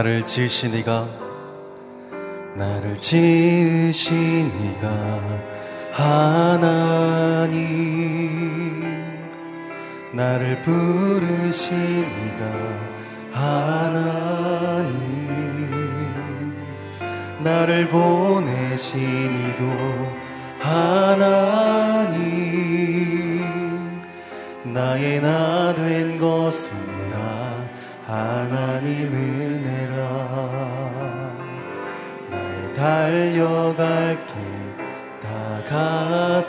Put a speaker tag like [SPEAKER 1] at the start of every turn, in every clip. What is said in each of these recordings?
[SPEAKER 1] 나를 지으신 이가 나를 지으신 이가 하나님. 나를 부르신 이가 하나님. 나를 보내신 이도 하나님. 나의 나 된 것은 다 하나님 은 달려갈 길 다가도록.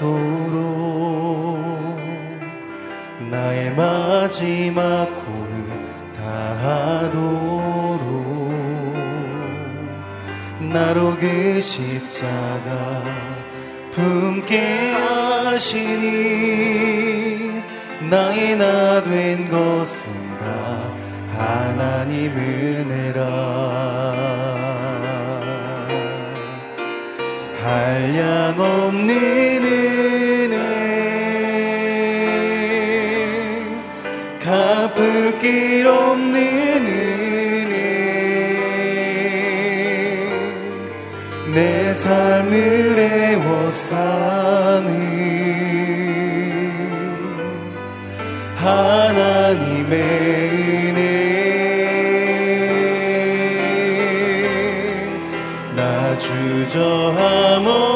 [SPEAKER 1] 나의 마지막 고을 다하도록. 나로 그 십자가 품게 하시니 나의 나 된 것은 다 하나님 은혜라 없는 은혜. 갚을 길 없는 은혜. 내 삶을 애워싸는 하나님의 은혜. 나 주저함 없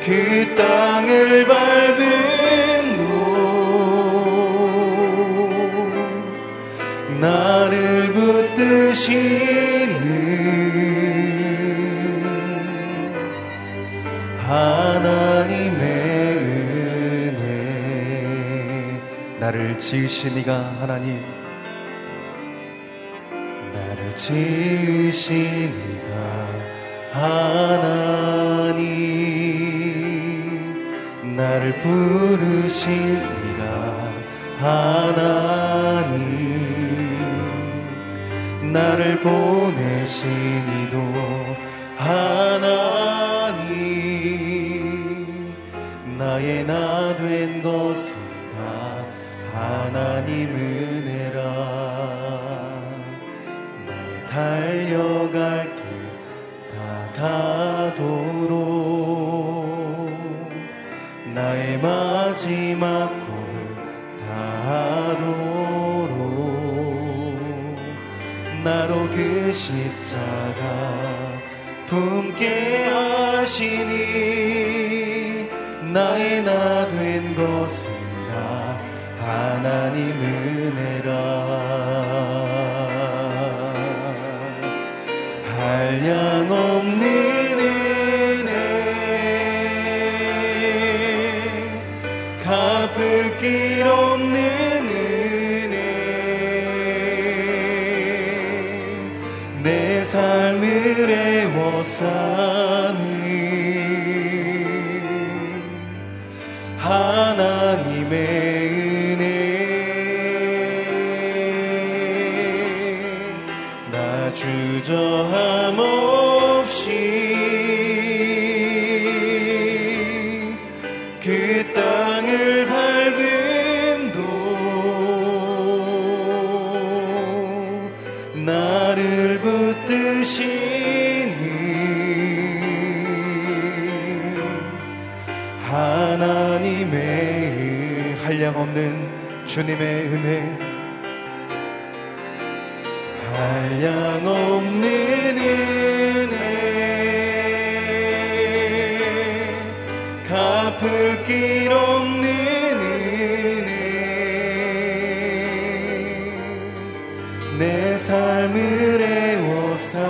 [SPEAKER 1] 이그 땅을 밟음로 나를 붙드시는 하나님의 은혜. 나를 지으신 이가 하나님. 나를 지으신 이가 하나님 나를 부르신 이가 하나님 나를 보내신 이도 하나님 나의 나 된 것은 다. 하나님 은 달려갈 길 다 가도록. 나의 마지막 골을 다하도록. 나로 그 십자가 품게 하시니 나의 나 된 것은 다 하나님 은혜라 애워싸는 하나님의 없는 주님의 은혜. 한량없는 은혜. 갚을 길 없는 은혜. 내 삶을 애워싸는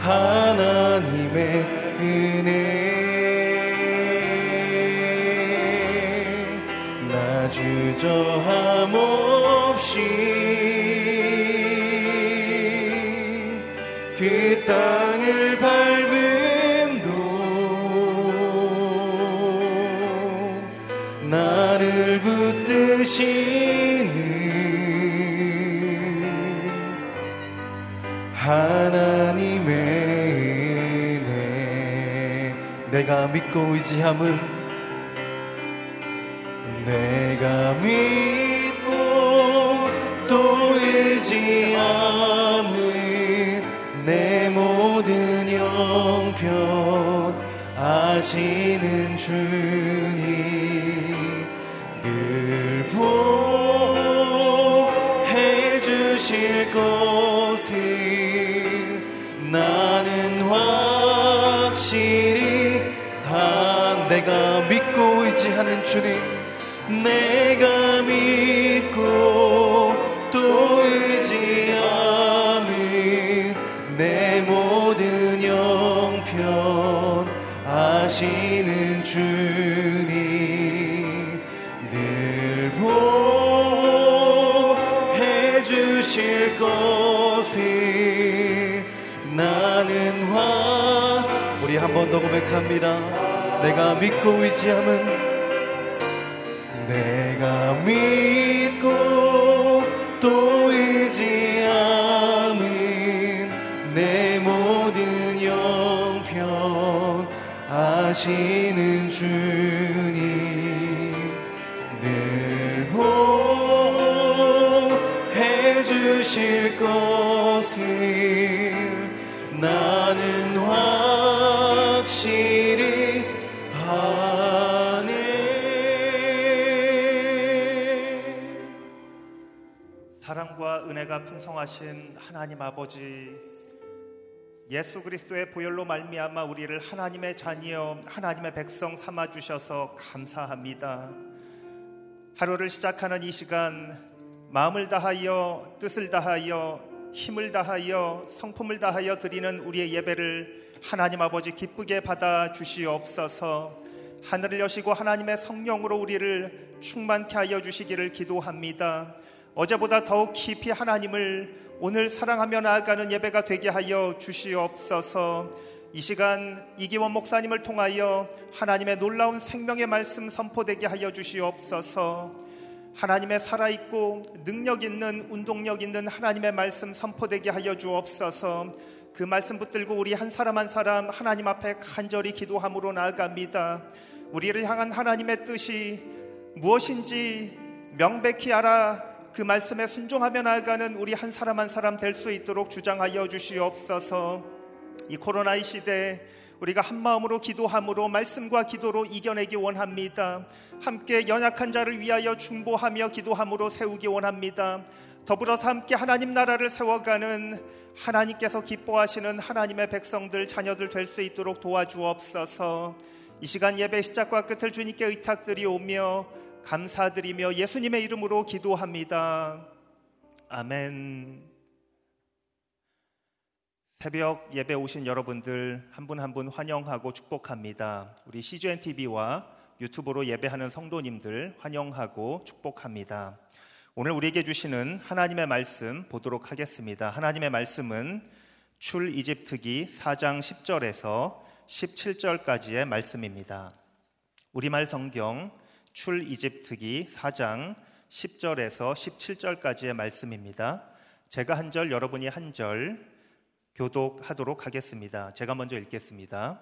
[SPEAKER 1] 하나님의 은혜 주저함 없이 그 땅을 밟음도 나를 붙드시는 하나님의 은혜. 내가 믿고 의지함은 믿고 또 의지함은 내 모든 형편 아시는 주님 늘 보해 주실 것을 나는 확실히 한 내가 믿고 의지하는 주님 내가 믿고 또 의지함은 내 모든 영편 아시는 주님 늘 보해 주실 것을 나는 화 우리 한 번 더 고백합니다. 내가 믿고 의지함은 믿고 또 의지함은 내 모든 영편 아시는 주님 늘 보해 주실 것을 나는 확실
[SPEAKER 2] 은혜가 풍성하신 하나님 아버지 예수 그리스도의 보혈로 말미암아 우리를 하나님의 자녀 하나님의 백성 삼아 주셔서 감사합니다. 하루를 시작하는 이 시간 마음을 다하여 뜻을 다하여 힘을 다하여 성품을 다하여 드리는 우리의 예배를 하나님 아버지 기쁘게 받아 주시옵소서. 하늘을 여시고 하나님의 성령으로 우리를 충만케 하여 주시기를 기도합니다. 어제보다 더욱 깊이 하나님을 오늘 사랑하며 나아가는 예배가 되게 하여 주시옵소서. 이 시간 이기원 목사님을 통하여 하나님의 놀라운 생명의 말씀 선포되게 하여 주시옵소서. 하나님의 살아있고 능력 있는 운동력 있는 하나님의 말씀 선포되게 하여 주옵소서. 그 말씀 붙들고 우리 한 사람 한 사람 하나님 앞에 간절히 기도함으로 나아갑니다. 우리를 향한 하나님의 뜻이 무엇인지 명백히 알아 그 말씀에 순종하며 나아가는 우리 한 사람 한 사람 될 수 있도록 주장하여 주시옵소서. 이 코로나 이 시대 우리가 한 마음으로 기도함으로 말씀과 기도로 이겨내기 원합니다. 함께 연약한 자를 위하여 중보하며 기도함으로 세우기 원합니다. 더불어서 함께 하나님 나라를 세워가는 하나님께서 기뻐하시는 하나님의 백성들 자녀들 될 수 있도록 도와주옵소서. 이 시간 예배 시작과 끝을 주님께 의탁드리오며 감사드리며 예수님의 이름으로 기도합니다. 아멘. 새벽 예배 오신 여러분들 한 분 한 분 환영하고 축복합니다. 우리 CGN TV와 유튜브로 예배하는 성도님들 환영하고 축복합니다. 오늘 우리에게 주시는 하나님의 말씀 보도록 하겠습니다. 하나님의 말씀은 출 이집트기 4장 10절에서 17절까지의 말씀입니다. 우리말 성경 출 이집트기 4장 10절에서 17절까지의 말씀입니다. 제가 한 절, 여러분이 한 절 교독하도록 하겠습니다. 제가 먼저 읽겠습니다.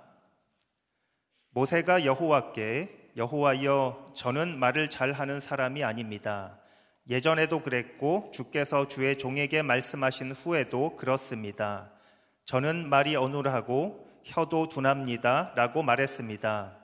[SPEAKER 2] 모세가 여호와께 여호와여 저는 말을 잘하는 사람이 아닙니다. 예전에도 그랬고 주께서 주의 종에게 말씀하신 후에도 그렇습니다. 저는 말이 어눌하고 혀도 둔합니다라고 말했습니다.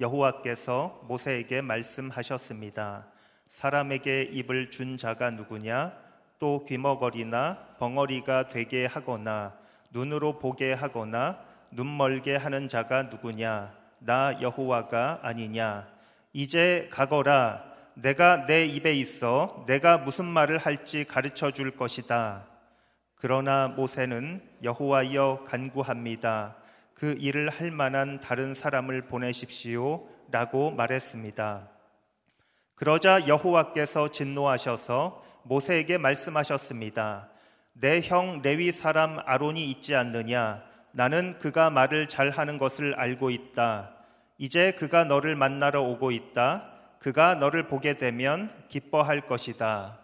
[SPEAKER 2] 여호와께서 모세에게 말씀하셨습니다. 사람에게 입을 준 자가 누구냐? 또 귀머거리나 벙어리가 되게 하거나 눈으로 보게 하거나 눈 멀게 하는 자가 누구냐? 나 여호와가 아니냐? 이제 가거라. 내가 내 입에 있어 내가 무슨 말을 할지 가르쳐 줄 것이다. 그러나 모세는 여호와여 간구합니다. 그 일을 할 만한 다른 사람을 보내십시오. 라고 말했습니다. 그러자 여호와께서 진노하셔서 모세에게 말씀하셨습니다. 내 형 레위 사람 아론이 있지 않느냐? 나는 그가 말을 잘 하는 것을 알고 있다. 이제 그가 너를 만나러 오고 있다. 그가 너를 보게 되면 기뻐할 것이다.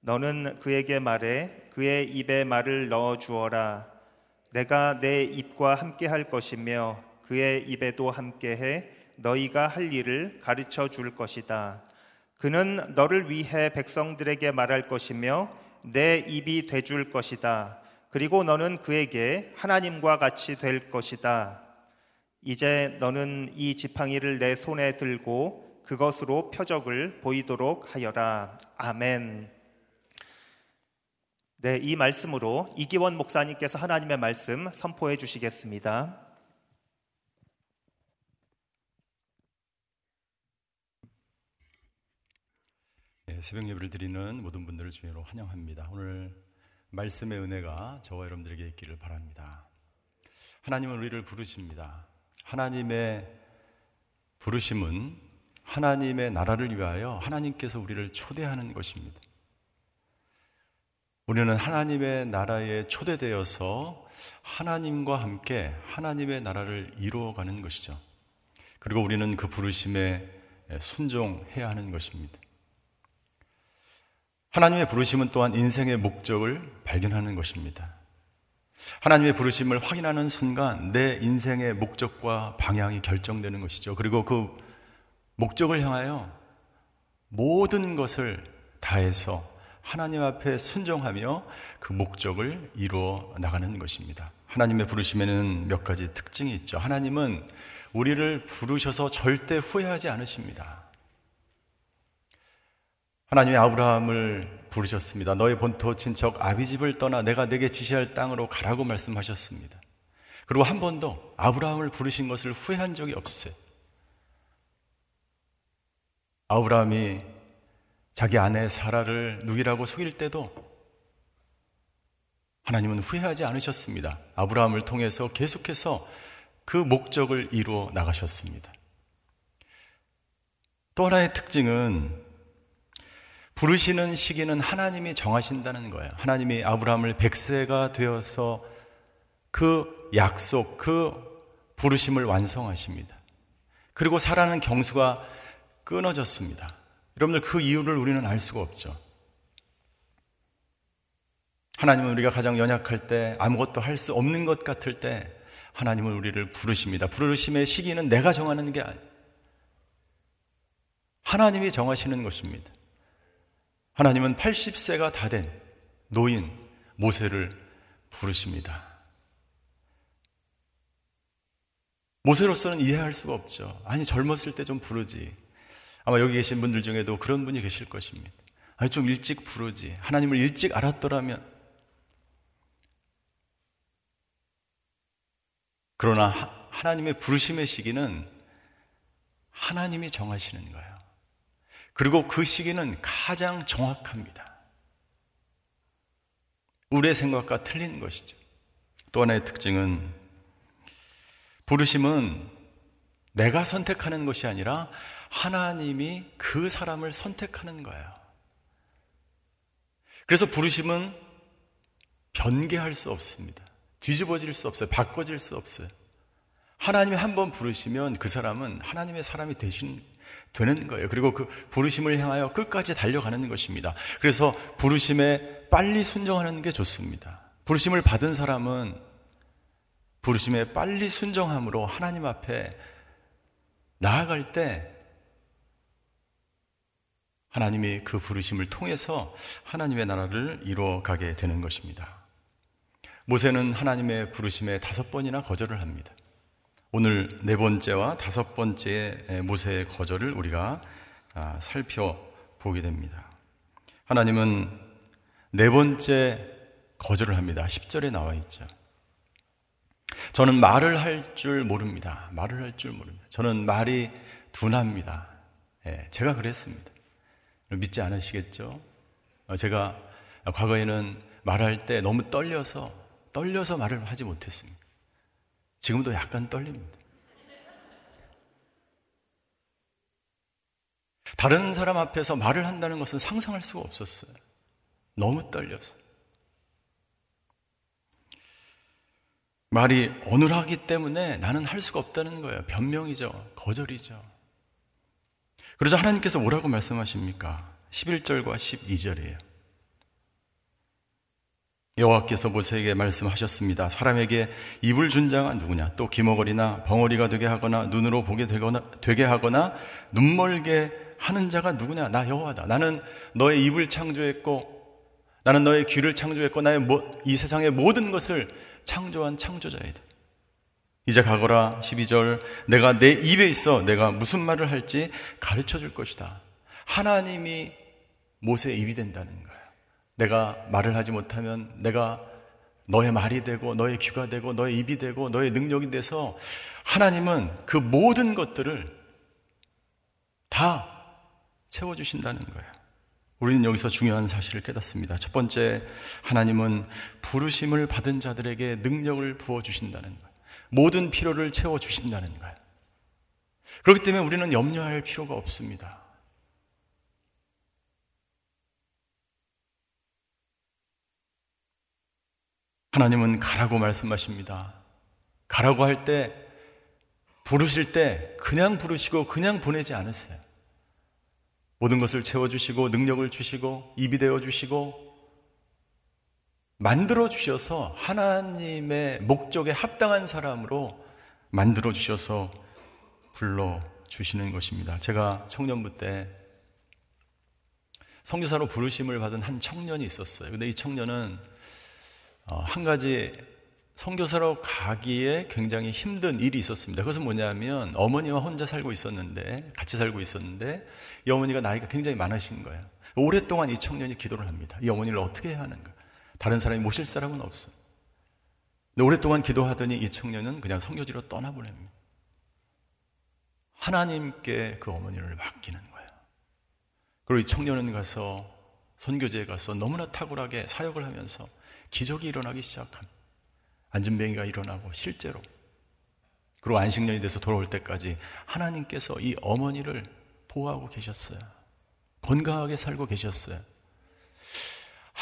[SPEAKER 2] 너는 그에게 말해 그의 입에 말을 넣어 주어라. 내가 내 입과 함께 할 것이며 그의 입에도 함께 해 너희가 할 일을 가르쳐 줄 것이다. 그는 너를 위해 백성들에게 말할 것이며 내 입이 돼줄 것이다. 그리고 너는 그에게 하나님과 같이 될 것이다. 이제 너는 이 지팡이를 내 손에 들고 그것으로 표적을 보이도록 하여라. 아멘. 네, 이 말씀으로 이기원 목사님께서 하나님의 말씀 선포해 주시겠습니다.
[SPEAKER 3] 네, 새벽 예배를 드리는 모든 분들을 주의로 환영합니다. 오늘 말씀의 은혜가 저와 여러분들에게 있기를 바랍니다. 하나님은 우리를 부르십니다. 하나님의 부르심은 하나님의 나라를 위하여 하나님께서 우리를 초대하는 것입니다. 우리는 하나님의 나라에 초대되어서 하나님과 함께 하나님의 나라를 이루어가는 것이죠. 그리고 우리는 그 부르심에 순종해야 하는 것입니다. 하나님의 부르심은 또한 인생의 목적을 발견하는 것입니다. 하나님의 부르심을 확인하는 순간 내 인생의 목적과 방향이 결정되는 것이죠. 그리고 그 목적을 향하여 모든 것을 다해서 하나님 앞에 순종하며 그 목적을 이루어 나가는 것입니다. 하나님의 부르심에는 몇 가지 특징이 있죠. 하나님은 우리를 부르셔서 절대 후회하지 않으십니다. 하나님이 아브라함을 부르셨습니다. 너의 본토 친척 아비집을 떠나 내가 내게 지시할 땅으로 가라고 말씀하셨습니다. 그리고 한 번도 아브라함을 부르신 것을 후회한 적이 없어요. 아브라함이 자기 아내 사라를 누이라고 속일 때도 하나님은 후회하지 않으셨습니다. 아브라함을 통해서 계속해서 그 목적을 이루어 나가셨습니다. 또 하나의 특징은 부르시는 시기는 하나님이 정하신다는 거예요. 하나님이 아브라함을 백세가 되어서 그 약속, 그 부르심을 완성하십니다. 그리고 사라는 경수가 끊어졌습니다. 여러분들 그 이유를 우리는 알 수가 없죠. 하나님은 우리가 가장 연약할 때 아무것도 할 수 없는 것 같을 때 하나님은 우리를 부르십니다. 부르심의 시기는 내가 정하는 게 아니에요. 하나님이 정하시는 것입니다. 하나님은 80세가 다 된 노인 모세를 부르십니다. 모세로서는 이해할 수가 없죠. 아니, 젊었을 때 좀 부르지. 아마 여기 계신 분들 중에도 그런 분이 계실 것입니다. 아니, 좀 일찍 부르지. 하나님을 일찍 알았더라면. 그러나 하나님의 부르심의 시기는 하나님이 정하시는 거예요. 그리고 그 시기는 가장 정확합니다. 우리의 생각과 틀린 것이죠. 또 하나의 특징은 부르심은 내가 선택하는 것이 아니라 하나님이 그 사람을 선택하는 거예요. 그래서 부르심은 변개할 수 없습니다. 뒤집어질 수 없어요. 바꿔질 수 없어요. 하나님이 한 번 부르시면 그 사람은 하나님의 사람이 되신 되는 거예요. 그리고 그 부르심을 향하여 끝까지 달려가는 것입니다. 그래서 부르심에 빨리 순종하는 게 좋습니다. 부르심을 받은 사람은 부르심에 빨리 순종함으로 하나님 앞에 나아갈 때 하나님이 그 부르심을 통해서 하나님의 나라를 이루어가게 되는 것입니다. 모세는 하나님의 부르심에 다섯 번이나 거절을 합니다. 오늘 네 번째와 다섯 번째 모세의 거절을 우리가 아, 살펴보게 됩니다. 하나님은 네 번째 거절을 합니다. 10절에 나와 있죠. 저는 말을 할 줄 모릅니다. 말을 할 줄 모릅니다. 저는 말이 둔합니다. 예, 제가 그랬습니다. 믿지 않으시겠죠? 어, 제가 과거에는 말할 때 너무 떨려서, 떨려서 말을 하지 못했습니다. 지금도 약간 떨립니다. 다른 사람 앞에서 말을 한다는 것은 상상할 수가 없었어요. 너무 떨려서. 말이 어눌하기 때문에 나는 할 수가 없다는 거예요. 변명이죠. 거절이죠. 그러자 하나님께서 뭐라고 말씀하십니까? 11절과 12절이에요. 여호와께서 모세에게 말씀하셨습니다. 사람에게 입을 준 자가 누구냐? 또 기머거리나 벙어리가 되게 하거나 눈으로 보게 되거나 되게 하거나 눈멀게 하는 자가 누구냐? 나 여호와다. 나는 너의 입을 창조했고 나는 너의 귀를 창조했고 나의 이 세상의 모든 것을 창조한 창조자이다. 이제 가거라 12절 내가 내 입에 있어 내가 무슨 말을 할지 가르쳐 줄 것이다. 하나님이 모세의 입이 된다는 거야. 내가 말을 하지 못하면 내가 너의 말이 되고 너의 귀가 되고 너의 입이 되고 너의 능력이 돼서 하나님은 그 모든 것들을 다 채워 주신다는 거예요. 우리는 여기서 중요한 사실을 깨닫습니다. 첫 번째, 하나님은 부르심을 받은 자들에게 능력을 부어 주신다는 거예요. 모든 필요를 채워주신다는 거예요. 그렇기 때문에 우리는 염려할 필요가 없습니다. 하나님은 가라고 말씀하십니다. 가라고 할 때, 부르실 때 그냥 부르시고 그냥 보내지 않으세요. 모든 것을 채워주시고 능력을 주시고 입이 되어 주시고 만들어 주셔서 하나님의 목적에 합당한 사람으로 만들어 주셔서 불러 주시는 것입니다. 제가 청년부 때 성교사로 부르심을 받은 한 청년이 있었어요. 근데 이 청년은 어, 한 가지 성교사로 가기에 굉장히 힘든 일이 있었습니다. 그것은 뭐냐면 어머니와 혼자 살고 있었는데 같이 살고 있었는데 이 어머니가 나이가 굉장히 많으신 거예요. 오랫동안 이 청년이 기도를 합니다. 이 어머니를 어떻게 해야 하는가? 다른 사람이 모실 사람은 없어. 근데 오랫동안 기도하더니 이 청년은 그냥 성교지로 떠나보냅니다. 하나님께 그 어머니를 맡기는 거예요. 그리고 이 청년은 가서 선교제에 가서 너무나 탁월하게 사역을 하면서 기적이 일어나기 시작합니다. 안전뱅이가 일어나고 실제로 그리고 안식년이 돼서 돌아올 때까지 하나님께서 이 어머니를 보호하고 계셨어요. 건강하게 살고 계셨어요.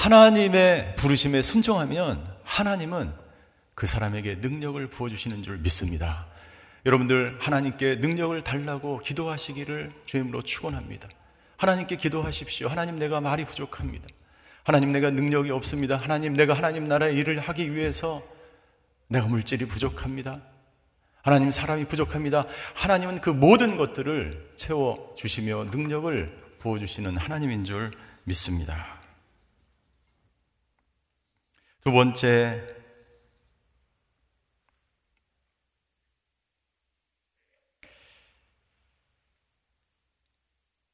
[SPEAKER 3] 하나님의 부르심에 순종하면 하나님은 그 사람에게 능력을 부어주시는 줄 믿습니다. 여러분들 하나님께 능력을 달라고 기도하시기를 주임으로 축원합니다. 하나님께 기도하십시오. 하나님 내가 말이 부족합니다. 하나님 내가 능력이 없습니다. 하나님 내가 하나님 나라의 일을 하기 위해서 내가 물질이 부족합니다. 하나님 사람이 부족합니다. 하나님은 그 모든 것들을 채워 주시며 능력을 부어 주시는 하나님인 줄 믿습니다. 두 번째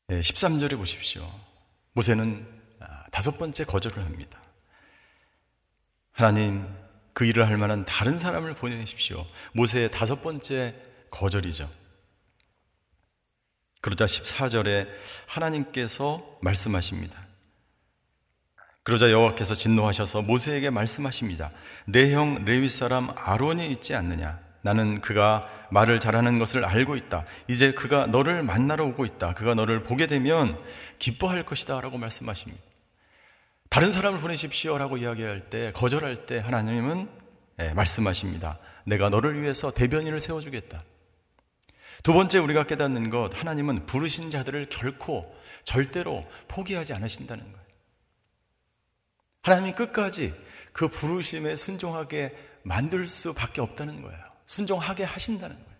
[SPEAKER 3] 13절에 보십시오. 모세는 아, 다섯 번째 거절을 합니다. 하나님, 그 일을 할 만한 다른 사람을 보내십시오. 모세의 다섯 번째 거절이죠. 그러자 14절에 하나님께서 말씀하십니다. 그러자 여호와께서 진노하셔서 모세에게 말씀하십니다. 내 형 레위 사람 아론이 있지 않느냐? 나는 그가 말을 잘하는 것을 알고 있다. 이제 그가 너를 만나러 오고 있다. 그가 너를 보게 되면 기뻐할 것이다. 라고 말씀하십니다. 다른 사람을 보내십시오 라고 이야기할 때, 거절할 때 하나님은 네, 말씀하십니다. 내가 너를 위해서 대변인을 세워주겠다. 두 번째 우리가 깨닫는 것, 하나님은 부르신 자들을 결코 절대로 포기하지 않으신다는 거예요. 하나님이 끝까지 그 부르심에 순종하게 만들 수밖에 없다는 거예요. 순종하게 하신다는 거예요.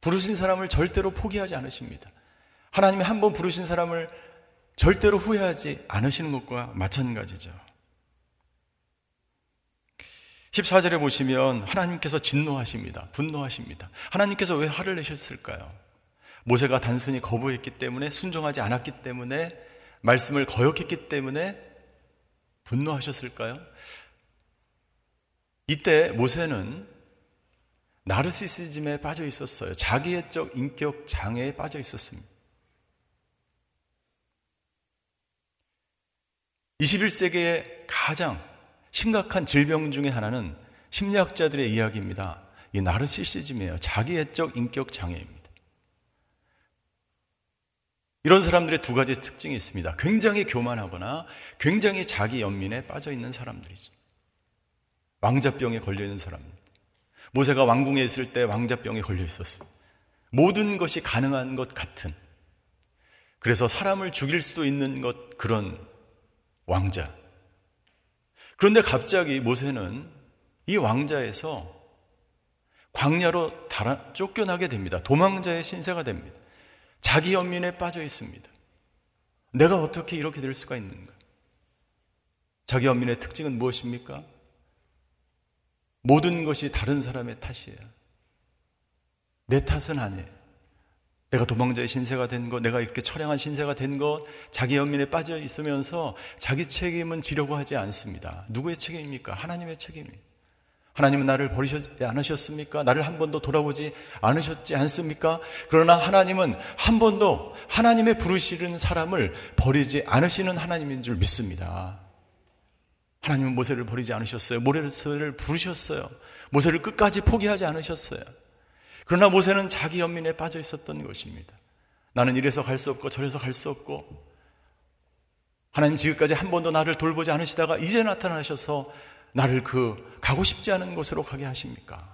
[SPEAKER 3] 부르신 사람을 절대로 포기하지 않으십니다. 하나님이 한 번 부르신 사람을 절대로 후회하지 않으시는 것과 마찬가지죠. 14절에 보시면 하나님께서 진노하십니다. 분노하십니다. 하나님께서 왜 화를 내셨을까요? 모세가 단순히 거부했기 때문에 순종하지 않았기 때문에 말씀을 거역했기 때문에 분노하셨을까요? 이때 모세는 나르시시즘에 빠져 있었어요. 자기애적 인격 장애에 빠져 있었습니다. 21세기의 가장 심각한 질병 중의 하나는 심리학자들의 이야기입니다. 이 나르시시즘이에요. 자기애적 인격 장애입니다. 이런 사람들의 두 가지 특징이 있습니다. 굉장히 교만하거나 굉장히 자기 연민에 빠져 있는 사람들이죠. 왕자병에 걸려 있는 사람입니다. 모세가 왕궁에 있을 때 왕자병에 걸려 있었어요. 모든 것이 가능한 것 같은. 그래서 사람을 죽일 수도 있는 것 그런 왕자. 그런데 갑자기 모세는 이 왕자에서 광야로 달아, 쫓겨나게 됩니다. 도망자의 신세가 됩니다. 자기 연민에 빠져 있습니다. 내가 어떻게 이렇게 될 수가 있는가? 자기 연민의 특징은 무엇입니까? 모든 것이 다른 사람의 탓이에요. 내 탓은 아니에요. 내가 도망자의 신세가 된 것, 내가 이렇게 처량한 신세가 된 것, 자기 연민에 빠져 있으면서 자기 책임은 지려고 하지 않습니다. 누구의 책임입니까? 하나님의 책임이에요. 하나님은 나를 버리셨지 않으셨습니까? 나를 한 번도 돌아보지 않으셨지 않습니까? 그러나 하나님은 한 번도 하나님의 부르시는 사람을 버리지 않으시는 하나님인 줄 믿습니다. 하나님은 모세를 버리지 않으셨어요. 모세를 부르셨어요. 모세를 끝까지 포기하지 않으셨어요. 그러나 모세는 자기 연민에 빠져 있었던 것입니다. 나는 이래서 갈 수 없고 저래서 갈 수 없고 하나님 지금까지 한 번도 나를 돌보지 않으시다가 이제 나타나셔서 나를 그 가고 싶지 않은 곳으로 가게 하십니까?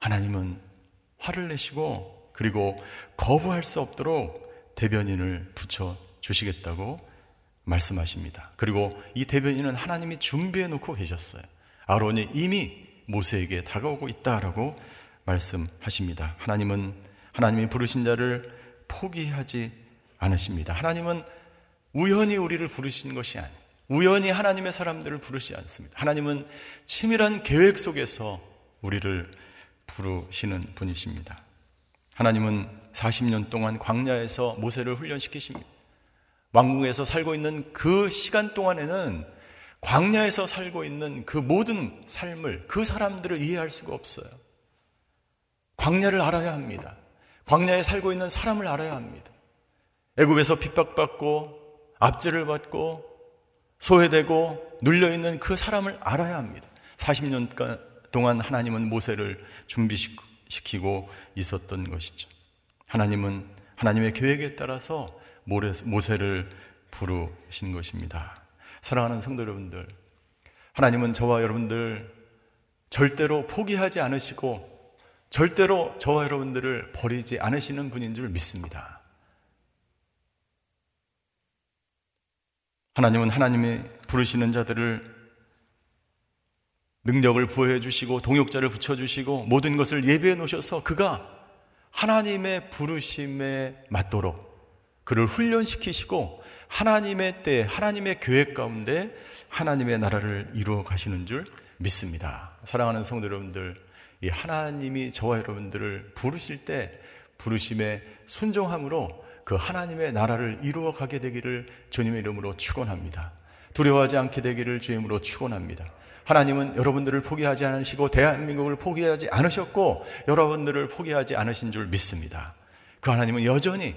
[SPEAKER 3] 하나님은 화를 내시고 그리고 거부할 수 없도록 대변인을 붙여 주시겠다고 말씀하십니다. 그리고 이 대변인은 하나님이 준비해 놓고 계셨어요. 아론이 이미 모세에게 다가오고 있다라고 말씀하십니다. 하나님은 하나님이 부르신 자를 포기하지 않으십니다. 하나님은 우연히 우리를 부르신 것이 아니에요. 우연히 하나님의 사람들을 부르지 않습니다. 하나님은 치밀한 계획 속에서 우리를 부르시는 분이십니다. 하나님은 40년 동안 광야에서 모세를 훈련시키십니다. 왕궁에서 살고 있는 그 시간 동안에는 광야에서 살고 있는 그 모든 삶을 그 사람들을 이해할 수가 없어요. 광야를 알아야 합니다. 광야에 살고 있는 사람을 알아야 합니다. 애굽에서 핍박받고 압제를 받고 소외되고 눌려있는 그 사람을 알아야 합니다. 40년 동안 하나님은 모세를 준비시키고 있었던 것이죠. 하나님은 하나님의 계획에 따라서 모세를 부르신 것입니다. 사랑하는 성도 여러분들, 하나님은 저와 여러분들 절대로 포기하지 않으시고 절대로 저와 여러분들을 버리지 않으시는 분인 줄 믿습니다. 하나님은 하나님의 부르시는 자들을 능력을 부여해 주시고 동역자를 붙여 주시고 모든 것을 예비해 놓으셔서 그가 하나님의 부르심에 맞도록 그를 훈련시키시고 하나님의 때, 하나님의 계획 가운데 하나님의 나라를 이루어 가시는 줄 믿습니다. 사랑하는 성도 여러분들, 이 하나님이 저와 여러분들을 부르실 때 부르심에 순종함으로 그 하나님의 나라를 이루어 가게 되기를 주님의 이름으로 축원합니다. 두려워하지 않게 되기를 주의 이름으로 축원합니다. 하나님은 여러분들을 포기하지 않으시고 대한민국을 포기하지 않으셨고 여러분들을 포기하지 않으신 줄 믿습니다. 그 하나님은 여전히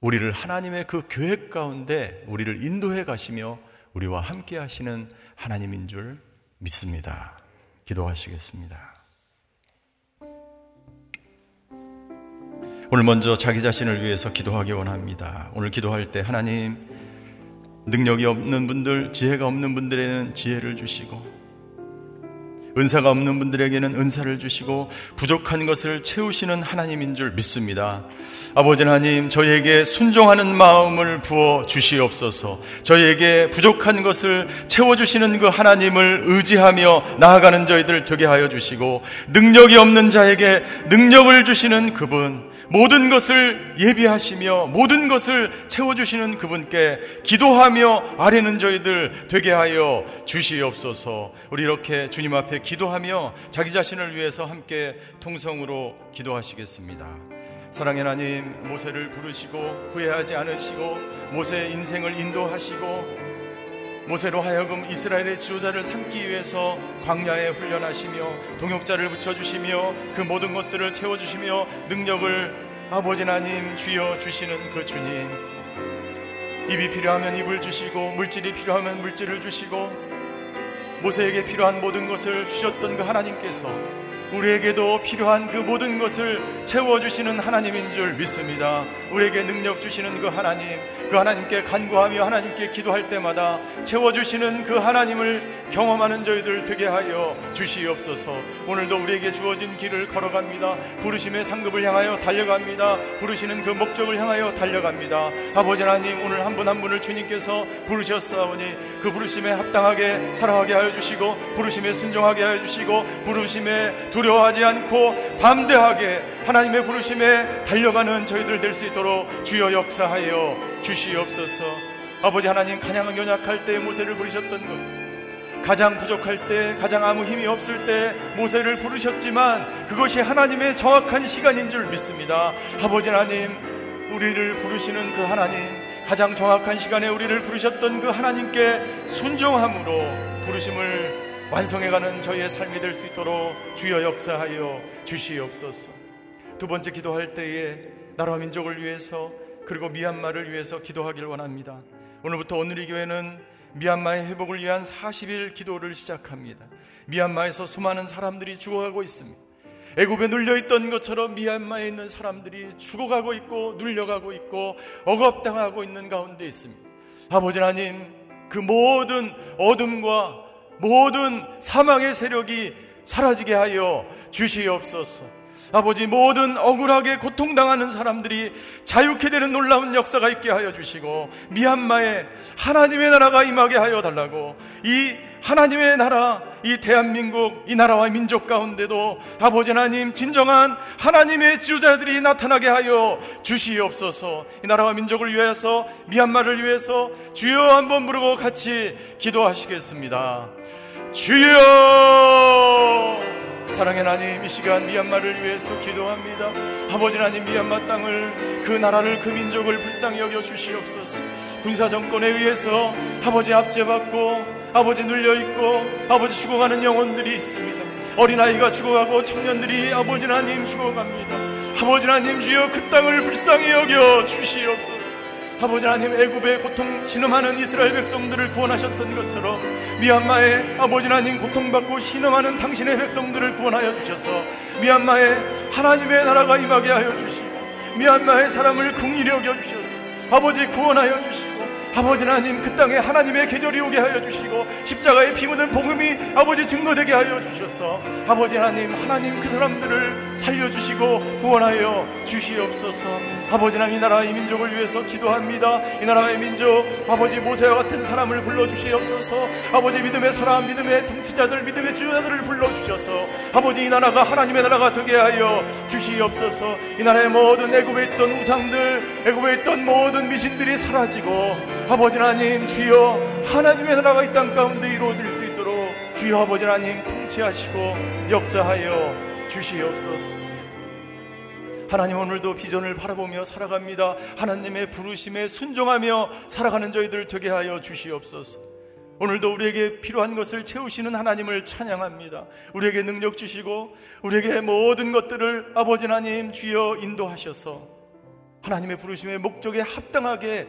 [SPEAKER 3] 우리를 하나님의 그 계획 가운데 우리를 인도해 가시며 우리와 함께 하시는 하나님인 줄 믿습니다. 기도하시겠습니다. 오늘 먼저 자기 자신을 위해서 기도하기 원합니다. 오늘 기도할 때 하나님 능력이 없는 분들, 지혜가 없는 분들에는 지혜를 주시고 은사가 없는 분들에게는 은사를 주시고 부족한 것을 채우시는 하나님인 줄 믿습니다. 아버지 하나님, 저희에게 순종하는 마음을 부어 주시옵소서. 저희에게 부족한 것을 채워 주시는 그 하나님을 의지하며 나아가는 저희들 되게 하여 주시고 능력이 없는 자에게 능력을 주시는 그분, 모든 것을 예비하시며 모든 것을 채워주시는 그분께 기도하며 아뢰는 저희들 되게 하여 주시옵소서 우리 이렇게 주님 앞에 기도하며 자기 자신을 위해서 함께 통성으로 기도하시겠습니다. 사랑의 하나님, 모세를 부르시고 후회하지 않으시고 모세의 인생을 인도하시고 모세로 하여금 이스라엘의 지도자를 삼기 위해서 광야에 훈련하시며 동역자를 붙여주시며 그 모든 것들을 채워주시며 능력을 아버지 하나님 주여 주시는 그 주님 입이 필요하면 입을 주시고 물질이 필요하면 물질을 주시고 모세에게 필요한 모든 것을 주셨던 그 하나님께서 우리에게도 필요한 그 모든 것을 채워주시는 하나님인 줄 믿습니다. 우리에게 능력 주시는 그 하나님, 그 하나님께 간구하며 하나님께 기도할 때마다 채워주시는 그 하나님을 경험하는 저희들 되게 하여 주시옵소서. 오늘도 우리에게 주어진 길을 걸어갑니다. 부르심의 상급을 향하여 달려갑니다. 부르시는 그 목적을 향하여 달려갑니다. 아버지 하나님 오늘 한 분한 분을 주님께서 부르셨사오니 그 부르심에 합당하게 살아가게 하여 주시고 부르심에 순종하게 하여 주시고 부르심에 두려워하지 않고 담대하게 하나님의 부르심에 달려가는 저희들 될 수 있도록 주여 역사하여 주시옵소서. 아버지 하나님 가장 연약할 때 모세를 부르셨던 것 가장 부족할 때, 가장 아무 힘이 없을 때 모세를 부르셨지만 그것이 하나님의 정확한 시간인 줄 믿습니다. 아버지 하나님, 우리를 부르시는 그 하나님, 가장 정확한 시간에 우리를 부르셨던 그 하나님께 순종함으로 부르심을 완성해가는 저희의 삶이 될 수 있도록 주여 역사하여 주시옵소서. 두 번째 기도할 때에 나라와 민족을 위해서 그리고 미얀마를 위해서 기도하길 원합니다. 오늘부터 오늘의 교회는 미얀마의 회복을 위한 40일 기도를 시작합니다. 미얀마에서 수많은 사람들이 죽어가고 있습니다. 애굽에 눌려 있던 것처럼 미얀마에 있는 사람들이 죽어가고 있고 눌려가고 있고 억압당하고 있는 가운데 있습니다. 아버지 하나님, 그 모든 어둠과 모든 사망의 세력이 사라지게 하여 주시옵소서. 아버지 모든 억울하게 고통당하는 사람들이 자유케 되는 놀라운 역사가 있게 하여 주시고 미얀마에 하나님의 나라가 임하게 하여 달라고 이 하나님의 나라 이 대한민국 이 나라와 민족 가운데도 아버지 하나님 진정한 하나님의 지도자들이 나타나게 하여 주시옵소서. 이 나라와 민족을 위해서 미얀마를 위해서 주여 한번 부르고 같이 기도하시겠습니다. 주여 사랑의 하나님 이 시간 미얀마를 위해서 기도합니다. 아버지 하나님 미얀마 땅을 그 나라를 그 민족을 불쌍히 여겨 주시옵소서. 군사 정권에 의해서 아버지 압제받고 아버지 눌려 있고 아버지 죽어가는 영혼들이 있습니다. 어린아이가 죽어가고 청년들이 아버지 하나님 죽어갑니다. 아버지 하나님 주여 그 땅을 불쌍히 여겨 주시옵소서. 아버지 하나님 애굽의 고통 신음하는 이스라엘 백성들을 구원하셨던 것처럼 미얀마의 아버지 하나님 고통받고 신음하는 당신의 백성들을 구원하여 주셔서 미얀마에 하나님의 나라가 임하게 하여 주시고 미얀마의 사람을 여겨 주셔서 아버지 구원하여 주시고 아버지 하나님 그 땅에 하나님의 계절이 오게 하여 주시고 십자가에 피 묻은 복음이 아버지 증거되게 하여 주셔서 아버지 하나님 하나님 그 사람들을 살려주시고 구원하여 주시옵소서. 아버지 하나님 이 나라 이 민족을 위해서 기도합니다. 이 나라의 민족 아버지 모세와 같은 사람을 불러주시옵소서. 아버지 믿음의 사람 믿음의 통치자들 믿음의 지도자들을 불러주셔서 아버지 이 나라가 하나님의 나라가 되게 하여 주시옵소서. 이 나라의 모든 애굽에 있던 우상들 애굽에 있던 모든 미신들이 사라지고 아버지 하나님 주여 하나님의 나라가 이 땅 가운데 이루어질 수 있도록 주여 아버지 하나님 통치하시고 역사하여 주시옵소서. 하나님 오늘도 비전을 바라보며 살아갑니다. 하나님의 부르심에 순종하며 살아가는 저희들 되게 하여 주시옵소서. 오늘도 우리에게 필요한 것을 채우시는 하나님을 찬양합니다. 우리에게 능력 주시고 우리에게 모든 것들을 아버지 하나님 주여 인도하셔서 하나님의 부르심의 목적에 합당하게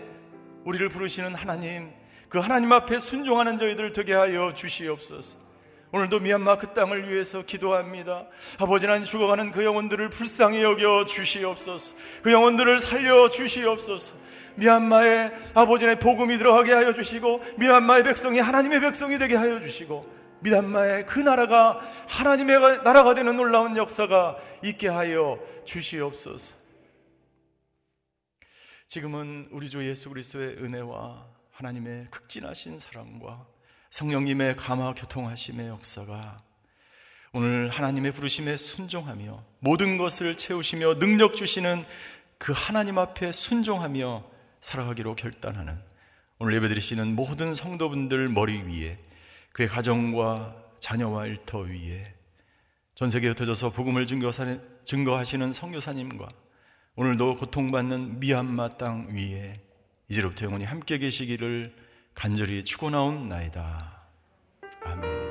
[SPEAKER 3] 우리를 부르시는 하나님, 그 하나님 앞에 순종하는 저희들 되게 하여 주시옵소서. 오늘도 미얀마 그 땅을 위해서 기도합니다. 아버지 하나님 죽어가는 그 영혼들을 불쌍히 여겨 주시옵소서. 그 영혼들을 살려 주시옵소서. 미얀마에 아버지 의 복음이 들어가게 하여 주시고 미얀마의 백성이 하나님의 백성이 되게 하여 주시고 미얀마의 그 나라가 하나님의 나라가 되는 놀라운 역사가 있게 하여 주시옵소서. 지금은 우리 주 예수 그리스도의 은혜와 하나님의 극진하신 사랑과 성령님의 감화 교통하심의 역사가 오늘 하나님의 부르심에 순종하며 모든 것을 채우시며 능력 주시는 그 하나님 앞에 순종하며 살아가기로 결단하는 오늘 예배드리시는 모든 성도분들 머리 위에 그의 가정과 자녀와 일터 위에 전 세계에 흩어져서 복음을 증거하시는 성교사님과 오늘도 고통받는 미얀마 땅 위에 이제로부터 영원히 함께 계시기를 간절히 축원하옵나이다. 아멘.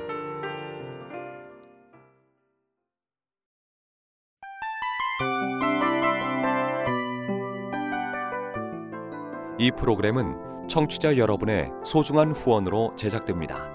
[SPEAKER 4] 이 프로그램은 청취자 여러분의 소중한 후원으로 제작됩니다.